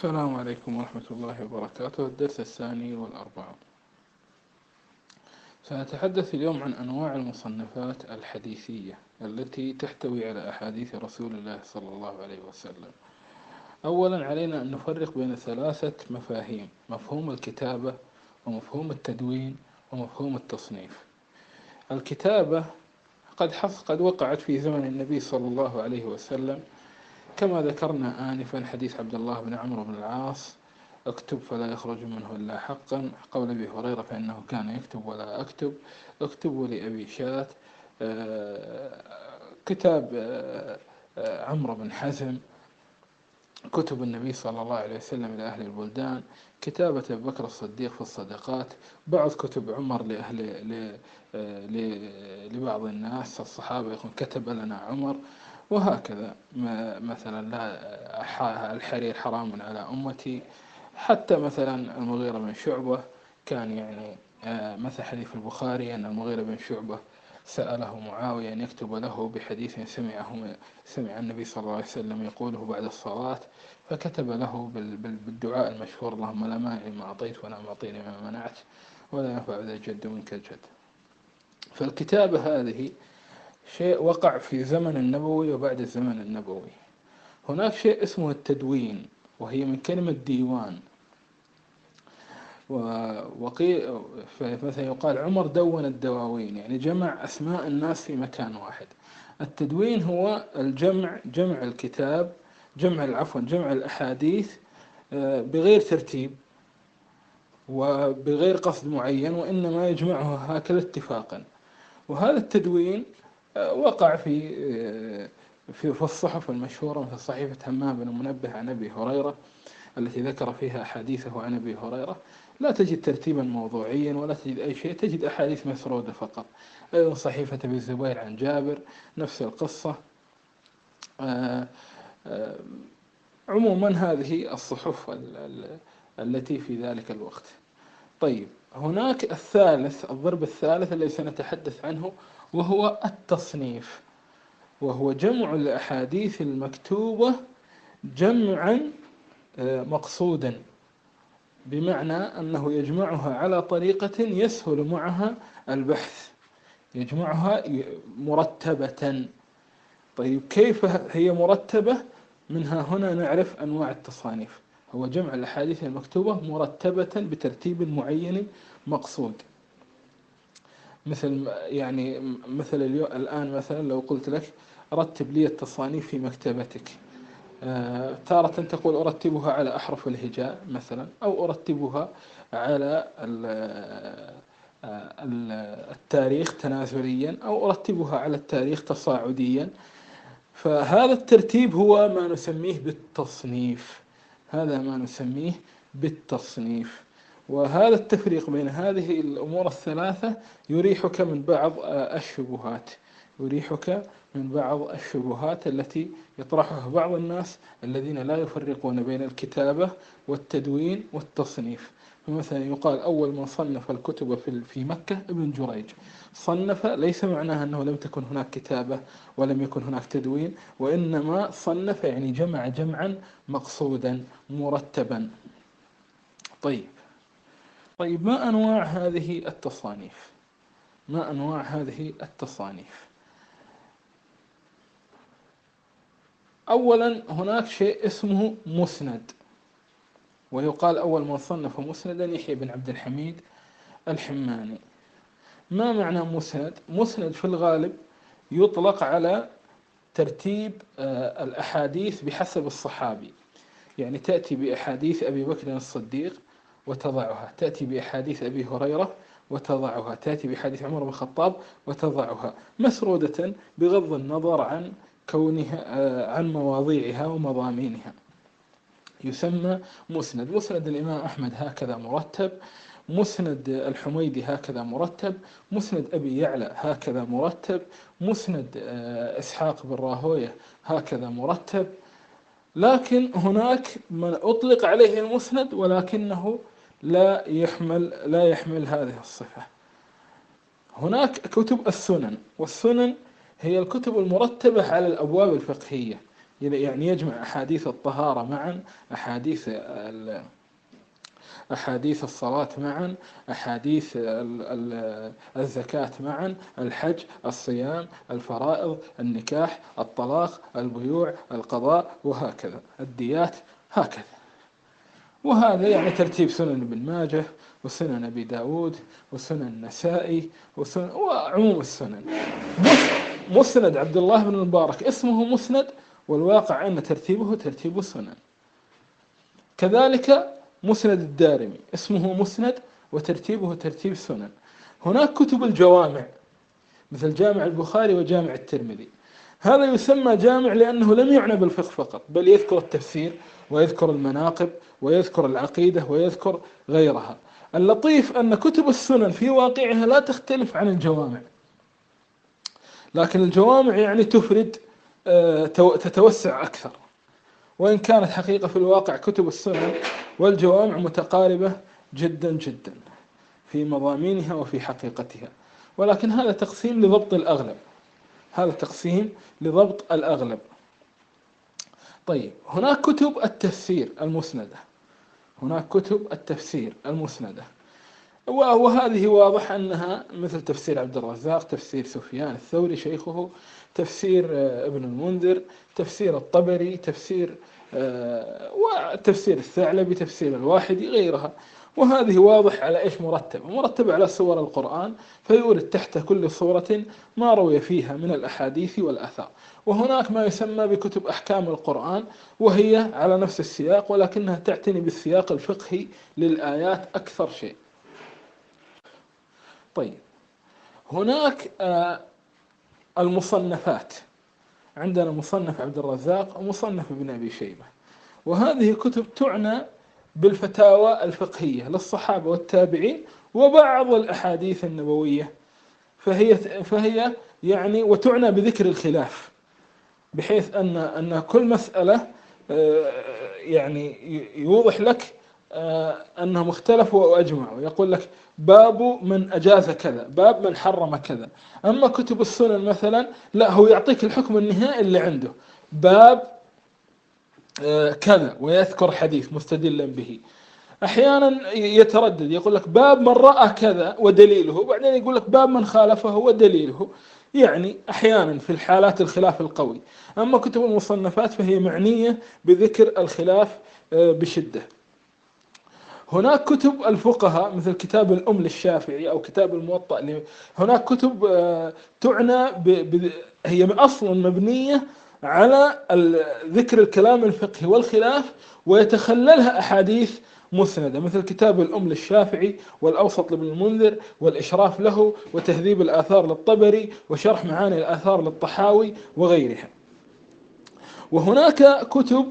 السلام عليكم ورحمة الله وبركاته. الدرس الثاني والأربعون. سنتحدث اليوم عن أنواع المصنفات الحديثية التي تحتوي على أحاديث رسول الله صلى الله عليه وسلم. أولا علينا أن نفرق بين ثلاثة مفاهيم مفهوم الكتابة ومفهوم التدوين ومفهوم التصنيف. الكتابة قد حص قد وقعت في زمن النبي صلى الله عليه وسلم كما ذكرنا آنفا حديث عبد الله بن عمرو بن العاص اكتب فلا يخرج منه إلا حقا. قول أبي هريرة فإنه كان يكتب ولا أكتب. اكتبوا لأبي شاة آه، كتاب آه، آه، عمرو بن حزم كتب النبي صلى الله عليه وسلم لأهل البلدان كتابة أبي بكر الصديق في الصدقات بعض كتب عمر لأهل لبعض الناس الصحابة يقول كتب لنا عمر. وهكذا. مثلا لا الحرير حرام على أمتي. حتى مثلا المغيرة بن شعبة كان يعني آه، مثل حديث البخاري أن المغيرة بن شعبة سأله معاوية أن يكتب له بحديث سمعه سمع النبي صلى الله عليه وسلم يقوله بعد الصلاة فكتب له بالدعاء المشهور اللهم لا مانع ما أعطيت ولا معطي لما منعت ولا ينفع ذا الجد منك الجد. فالكتابة هذه شيء وقع في زمن النبوي وبعد الزمن النبوي. هناك شيء اسمه التدوين وهي من كلمة ديوان. وقيل مثلا يقال عمر دون الدواوين يعني جمع أسماء الناس في مكان واحد. التدوين هو الجمع جمع الكتاب جمع عفوا جمع الأحاديث آه، بغير ترتيب وبغير قصد معين وإنما يجمعها هكذا اتفاقا. وهذا التدوين وقع في في الصحف المشهورة مثل صحيفة همام بن منبه عن أبي هريرة التي ذكر فيها أحاديثه عن أبي هريرة. لا تجد ترتيبا موضوعيا ولا تجد أي شيء تجد أحاديث مسرودة فقط. أيضا صحيفة أبي الزبير عن جابر نفس القصة. آه، آه، عموما هذه الصحف التي في ذلك الوقت. طيب هناك الثالث الضرب الثالث الذي سنتحدث عنه وهو التصنيف. وهو جمع الأحاديث المكتوبة جمعا آه، مقصودا. بمعنى أنه يجمعها على طريقة يسهل معها البحث. يجمعها مرتبة. طيب كيف هي مرتبة؟ منها هنا نعرف أنواع التصانيف. هو جمع الأحاديث المكتوبة مرتبة بترتيب معين مقصود. مثل يعني مثل اليوم الآن مثلا لو قلت لك رتب لي التصانيف في مكتبتك. آه، تارة تقول أرتبها على أحرف الهجاء مثلا أو أرتبها على آه، التاريخ تنازليا أو أرتبها على التاريخ تصاعديا. فهذا الترتيب هو ما نسميه بالتصنيف. هذا ما نسميه بالتصنيف. وهذا التفريق بين هذه الأمور الثلاثة يريحك من بعض الشبهات. يريحك من بعض الشبهات التي يطرحها بعض الناس الذين لا يفرقون بين الكتابة والتدوين والتصنيف. فمثلا يقال أول من صنف الكتب في مكة ابن جريج. صنف ليس معناها أنه لم تكن هناك كتابة ولم يكن هناك تدوين وإنما صنف يعني جمع جمعا مقصودا مرتبا. طيب. طيب ما أنواع هذه التصانيف؟ ما أنواع هذه التصانيف؟ أولا هناك شيء اسمه مسند. ويقال أول من صنف مسندا يحيى بن عبد الحميد الحماني. ما معنى مسند؟ مسند في الغالب يطلق على ترتيب آه، الأحاديث بحسب الصحابي. يعني تأتي بأحاديث أبي بكر الصديق وتضعها. تأتي بأحاديث أبي هريرة وتضعها. تأتي بحديث عمر بن الخطاب وتضعها. مسرودة بغض النظر عن كونها آه، عن مواضيعها ومضامينها. يسمى مسند. مسند الإمام أحمد هكذا مرتب. مسند الحميدي هكذا مرتب. مسند أبي يعلى هكذا مرتب. مسند آه، إسحاق بن راهوية هكذا مرتب. لكن هناك من أطلق عليه المسند ولكنه لا يحمل لا يحمل هذه الصفة. هناك كتب السنن والسنن هي الكتب المرتبة على الأبواب الفقهية. يعني يجمع أحاديث الطهارة معا أحاديث أحاديث الصلاة معا أحاديث الزكاة معا الحج الصيام الفرائض النكاح الطلاق البيوع القضاء وهكذا. الديات هكذا. وهذا يعني ترتيب سنن ابن ماجه وسنن أبي داود وسنن النسائي وسنن وعموم السنن. مسند عبد الله بن المبارك اسمه مسند والواقع أن ترتيبه ترتيب السنن. كذلك مسند الدارمي اسمه مسند وترتيبه ترتيب السنن. هناك كتب الجوامع مثل جامع البخاري وجامع الترمذي. هذا يسمى جامع لأنه لم يعنى بالفقه فقط بل يذكر التفسير ويذكر المناقب ويذكر العقيدة ويذكر غيرها. اللطيف أن كتب السنن في واقعها لا تختلف عن الجوامع. لكن الجوامع يعني تفرد آه، تتوسع أكثر. وإن كانت حقيقة في الواقع كتب السنن والجوامع متقاربة جدا جدا في مضامينها وفي حقيقتها. ولكن هذا تقسيم لضبط الأغلب. هذا تقسيم لضبط الأغلب. طيب هناك كتب التفسير المسندة. هناك كتب التفسير المسندة. وهذه واضح أنها مثل تفسير عبد الرزاق تفسير سفيان الثوري شيخه تفسير آه، ابن المنذر تفسير الطبري تفسير آه، وتفسير الثعلبي تفسير الواحدي غيرها. وهذه واضح على إيش مرتبة؟ مرتبة على سور القرآن فيورد تحت كل سورة ما روي فيها من الأحاديث والآثار. وهناك ما يسمى بكتب أحكام القرآن وهي على نفس السياق ولكنها تعتني بالسياق الفقهي للآيات أكثر شيء. طيب. هناك آه، المصنفات. عندنا مصنف عبد الرزاق ومصنف ابن أبي شيبة. وهذه كتب تعنى بالفتاوى الفقهية للصحابة والتابعين وبعض الأحاديث النبوية. فهي فهي يعني وتعنى بذكر الخلاف بحيث أن أن كل مسألة آه، يعني يوضح لك آه، أنهم اختلفوا وأجمعوا يقول لك باب من أجاز كذا باب من حرم كذا. أما كتب السنن مثلا لا هو يعطيك الحكم النهائي اللي عنده. باب كذا ويذكر حديث مستدلا به. أحيانا يتردد يقول لك باب من رأى كذا ودليله وبعدين يقول لك باب من خالفه ودليله. يعني أحيانا في الحالات الخلاف القوي. أما كتب المصنفات فهي معنية بذكر الخلاف آه، بشدة. هناك كتب الفقهاء مثل كتاب الأم للشافعي أو كتاب الموطأ هناك كتب آه، تعنى ب... هي أصلا مبنية على ذكر الكلام الفقهي والخلاف ويتخللها أحاديث مسندة مثل كتاب الأم للشافعي والأوسط لابن المنذر والإشراف له وتهذيب الآثار للطبري وشرح معاني الآثار للطحاوي وغيرها. وهناك كتب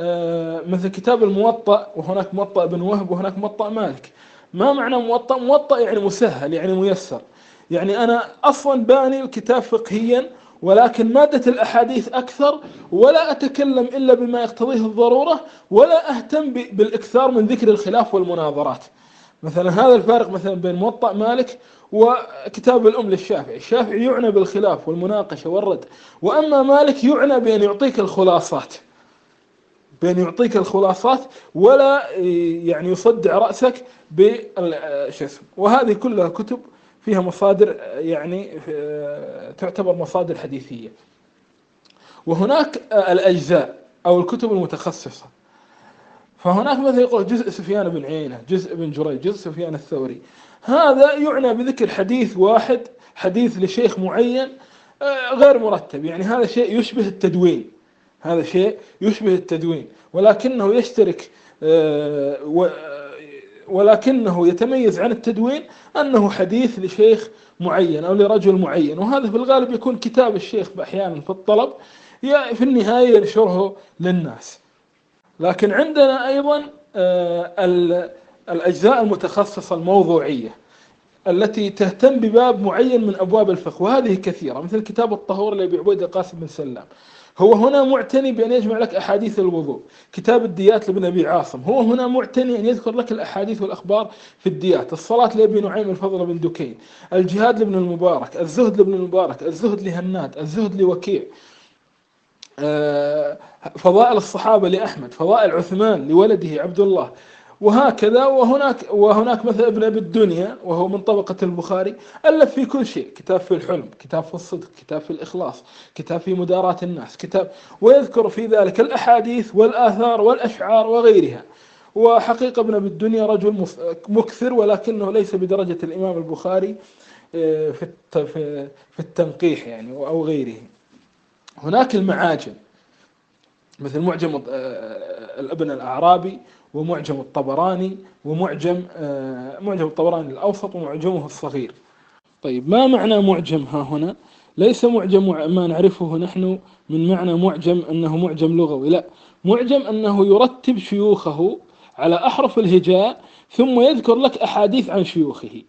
آه، مثل كتاب الموطأ وهناك موطأ بن وهب وهناك موطأ مالك. ما معنى موطأ؟ موطأ يعني مسهل يعني ميسر. يعني أنا أصلا باني الكتاب فقهيا ولكن مادة الأحاديث أكثر ولا أتكلم إلا بما يقتضيه الضرورة ولا أهتم بالإكثار من ذكر الخلاف والمناظرات. مثلا هذا الفارق مثلا بين موطأ مالك وكتاب الأم للشافعي. الشافعي يعنى بالخلاف والمناقشة والرد وأما مالك يعنى بأن يعطيك الخلاصات. بأن يعطيك الخلاصات ولا يعني يصدع رأسك اسمه وهذه كلها كتب فيها مصادر يعني تعتبر مصادر حديثية. وهناك الأجزاء أو الكتب المتخصصة. فهناك مثلا يقول جزء سفيان بن عيينة جزء ابن جريج جزء سفيان الثوري. هذا يعنى بذكر حديث واحد حديث لشيخ معين آه، غير مرتب. يعني هذا شيء يشبه التدوين. هذا شيء يشبه التدوين. ولكنه يشترك آه، ولكنه يتميز عن التدوين أنه حديث لشيخ معين أو لرجل معين. وهذا في الغالب يكون كتاب الشيخ أحيانا في الطلب في النهاية ينشره للناس. لكن عندنا أيضا آه، الأجزاء المتخصصة الموضوعية. التي تهتم بباب معين من أبواب الفقه وهذه كثيرة مثل كتاب الطهور لأبي عبيد القاسم بن سلام. هو هنا معتني بأن يجمع لك أحاديث الوضوء. كتاب الديات لابن أبي عاصم هو هنا معتني أن يذكر لك الأحاديث والأخبار في الديات. الصلاة لأبي نعيم الفضل بن دكين الجهاد لابن المبارك الزهد لابن المبارك الزهد لهناد الزهد لوكيع. آه، فضائل الصحابة لأحمد فضائل عثمان لولده عبد الله. وهكذا وهناك وهناك مثل ابن أبي الدنيا وهو من طبقة البخاري ألف في كل شيء كتاب في الحلم كتاب في الصدق كتاب في الإخلاص كتاب في مداراة الناس كتاب ويذكر في ذلك الأحاديث والآثار والأشعار وغيرها. وحقيقة ابن أبي الدنيا رجل مكثر ولكنه ليس بدرجة الإمام البخاري آه، في في التنقيح يعني أو غيره. هناك المعاجم مثل معجم آه، الابن الأعرابي ومعجم الطبراني ومعجم آه، معجم الطبراني الأوسط ومعجمه الصغير. طيب ما معنى معجم ها هنا؟ ليس معجم ما نعرفه نحن من معنى معجم أنه معجم لغوي لا. معجم أنه يرتب شيوخه على أحرف الهجاء ثم يذكر لك أحاديث عن شيوخه.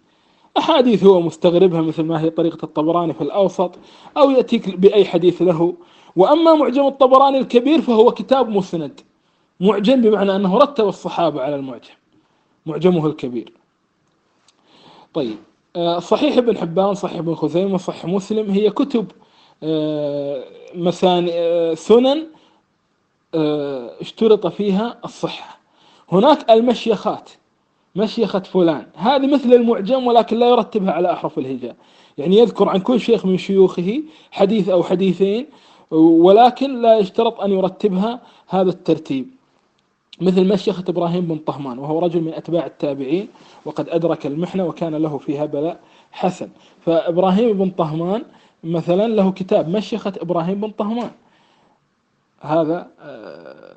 أحاديث هو مستغربها مثل ما هي طريقة الطبراني في الأوسط أو يأتيك بأي حديث له. وأما معجم الطبراني الكبير فهو كتاب مسند. معجم بمعنى أنه رتب الصحابة على المعجم. معجمه الكبير. طيب آه، صحيح ابن حبان صحيح ابن خزيمة صحيح مسلم هي كتب آه، مساني آه، سنن اشترط فيها الصحة. هناك المشيخات مشيخة فلان. هذه مثل المعجم ولكن لا يرتبها على أحرف الهجاء. يعني يذكر عن كل شيخ من شيوخه حديث أو حديثين ولكن لا يشترط أن يرتبها هذا الترتيب. مثل مشيخة إبراهيم بن طهمان وهو رجل من أتباع التابعين وقد أدرك المحنة وكان له فيها بلاء حسن. فإبراهيم بن طهمان مثلا له كتاب مشيخة إبراهيم بن طهمان؟ هذا آه،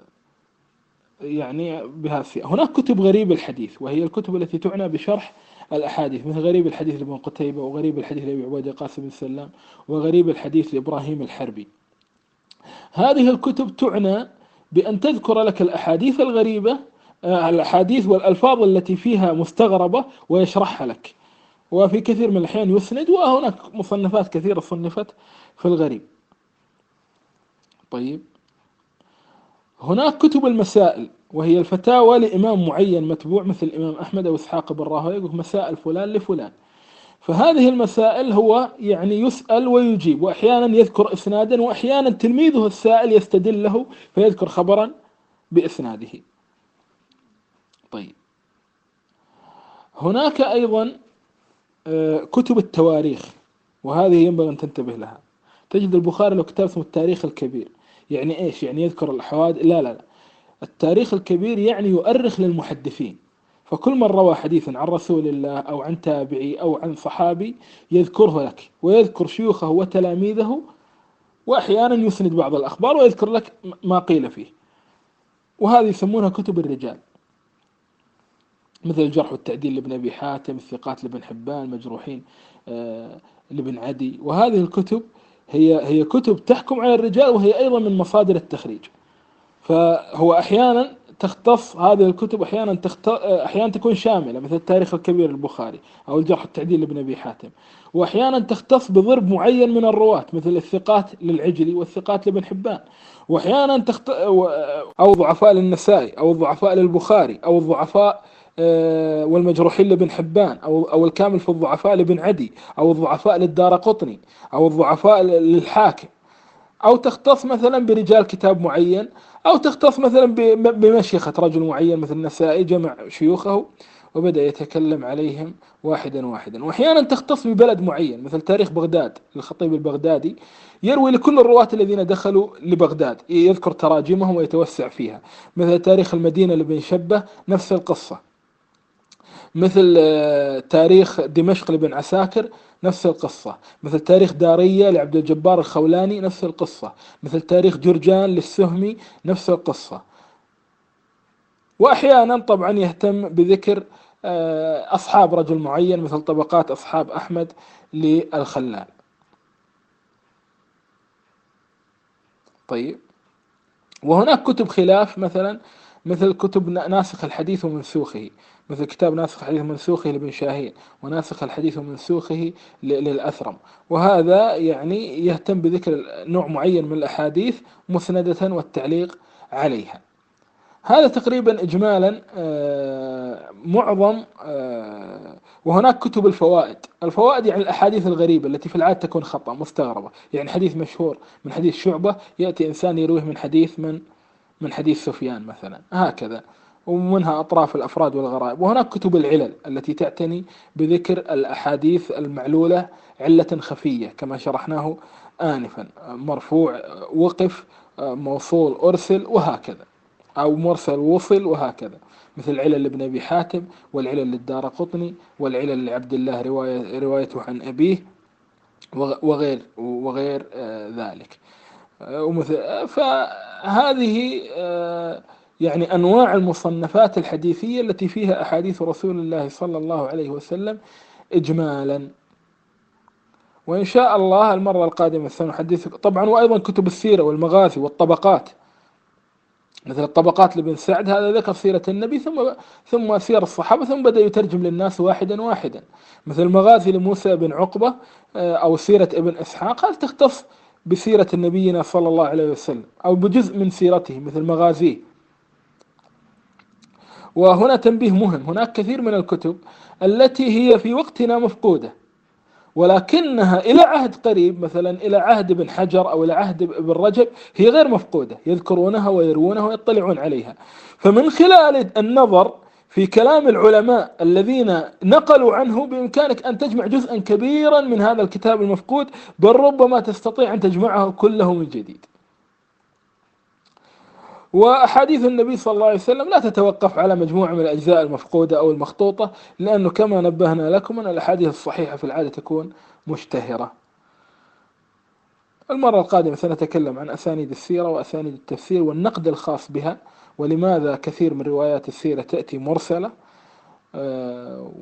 يعني بهذا هناك كتب غريب الحديث وهي الكتب التي تعنى بشرح الأحاديث مثل غريب الحديث لابن قتيبة وغريب الحديث لأبي عبيدة قاسم بن سلام وغريب الحديث لإبراهيم الحربي. هذه الكتب تعنى بأن تذكر لك الأحاديث الغريبة آه، الأحاديث والألفاظ التي فيها مستغربة ويشرحها لك. وفي كثير من الأحيان يسند وهناك مصنفات كثيرة صنفت في الغريب. طيب. هناك كتب المسائل وهي الفتاوى لإمام معين متبوع مثل الإمام أحمد أو إسحاق بن راهويه مسائل فلان لفلان. فهذه المسائل هو يعني يسأل ويجيب وأحيانا يذكر إسنادا وأحيانا تلميذه السائل يستدل له فيذكر خبرا بإسناده. طيب. هناك أيضا آه، كتب التواريخ وهذه ينبغي أن تنتبه لها. تجد البخاري له كتاب اسمه التاريخ الكبير. يعني إيش؟ يعني يذكر الحوادث لا لا لا. التاريخ الكبير يعني يؤرخ للمحدثين. فكل من روى حديثا عن رسول الله أو عن تابعي أو عن صحابي يذكره لك ويذكر شيوخه وتلاميذه وأحيانا يسند بعض الأخبار ويذكر لك ما قيل فيه. وهذه يسمونها كتب الرجال. مثل الجرح والتعديل لابن أبي حاتم الثقات لابن حبان المجروحين آه، لابن عدي. وهذه الكتب هي هي كتب تحكم على الرجال وهي أيضا من مصادر التخريج. فهو أحيانا تختص هذه الكتب أحيانا تخت... أحيانا تكون شاملة مثل التاريخ الكبير البخاري أو الجرح التعديل لابن أبي حاتم. وأحيانا تختص بضرب معين من الرواة مثل الثقات للعجلي والثقات لابن حبان. وأحيانا تخت... أو ضعفاء للنسائي أو الضعفاء للبخاري أو الضعفاء آه، والمجروحين لابن حبان أو أو الكامل في الضعفاء لابن عدي أو الضعفاء للدار قطني أو الضعفاء للحاكم. أو تختص مثلا برجال كتاب معين أو تختص مثلا بمشيخة رجل معين مثل النسائي جمع شيوخه وبدأ يتكلم عليهم واحدا واحدا. وأحيانا تختص ببلد معين مثل تاريخ بغداد للخطيب البغدادي يروي لكل الرواة الذين دخلوا لبغداد يذكر تراجمهم ويتوسع فيها. مثل تاريخ المدينة لابن شبة نفس القصة. مثل آه، تاريخ دمشق لابن عساكر نفس القصة. مثل تاريخ دارية لعبد الجبار الخولاني نفس القصة. مثل تاريخ جرجان للسهمي نفس القصة. وأحيانا طبعا يهتم بذكر آه، أصحاب رجل معين مثل طبقات أصحاب أحمد للخلال طيب. وهناك كتب خلاف مثلا مثل كتب ناسخ الحديث ومنسوخه مثل كتاب ناسخ الحديث ومنسوخه لابن شاهين وناسخ الحديث ومنسوخه للأثرم. وهذا يعني يهتم بذكر نوع معين من الأحاديث مسندة والتعليق عليها. هذا تقريبا إجمالا آه، معظم آه، وهناك كتب الفوائد. الفوائد يعني الأحاديث الغريبة التي في العادة تكون خطأ مستغربة. يعني حديث مشهور من حديث شعبة يأتي إنسان يرويه من حديث من من حديث سفيان مثلا. هكذا. ومنها أطراف الأفراد والغرائب. وهناك كتب العلل التي تعتني بذكر الأحاديث المعلولة علة خفية كما شرحناه آنفا. مرفوع وقف موصول أرسل وهكذا. أو مرسل وصل وهكذا. مثل علل ابن أبي حاتم والعلل للدار قطني والعلل لعبد الله رواية روايته عن أبيه وغير وغير آه، ذلك. ومثل فهذه آه، يعني أنواع المصنفات الحديثية التي فيها أحاديث رسول الله صلى الله عليه وسلم إجمالا. وإن شاء الله المرة القادمة سنحدثك. طبعا وأيضا كتب السيرة والمغازي والطبقات مثل الطبقات لابن سعد هذا ذكر سيرة النبي ثم ثم سير الصحابة ثم بدأ يترجم للناس واحدا واحدا. مثل مغازي لموسى بن عقبة آه، أو سيرة ابن إسحاق هذه تختص بسيرة نبينا صلى الله عليه وسلم أو بجزء من سيرته مثل مغازيه وهنا تنبيه مهم هناك كثير من الكتب التي هي في وقتنا مفقودة ولكنها إلى عهد قريب مثلا إلى عهد ابن حجر أو إلى عهد ابن رجب هي غير مفقودة يذكرونها ويروونها ويطلعون عليها. فمن خلال النظر في كلام العلماء الذين نقلوا عنه بإمكانك أن تجمع جزءا كبيرا من هذا الكتاب المفقود بل ربما تستطيع أن تجمعه كله من جديد. وأحاديث النبي صلى الله عليه وسلم لا تتوقف على مجموعة من الأجزاء المفقودة أو المخطوطة لأنه كما نبهنا لكم أن الأحاديث الصحيحة في العادة تكون مشتهرة. المرة القادمة سنتكلم عن أسانيد السيرة وأسانيد التفسير والنقد الخاص بها ولماذا كثير من روايات السيرة تأتي مرسلة. آه،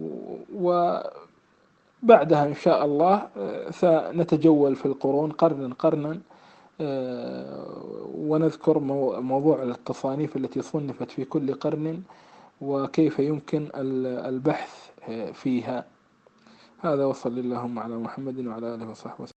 وبعدها إن شاء الله آه، سنتجول في القرون قرنا قرنا. آه، ونذكر موضوع التصانيف التي صنفت في كل قرن وكيف يمكن البحث فيها. هذا وصل اللهم على محمد وعلى آله وصحبه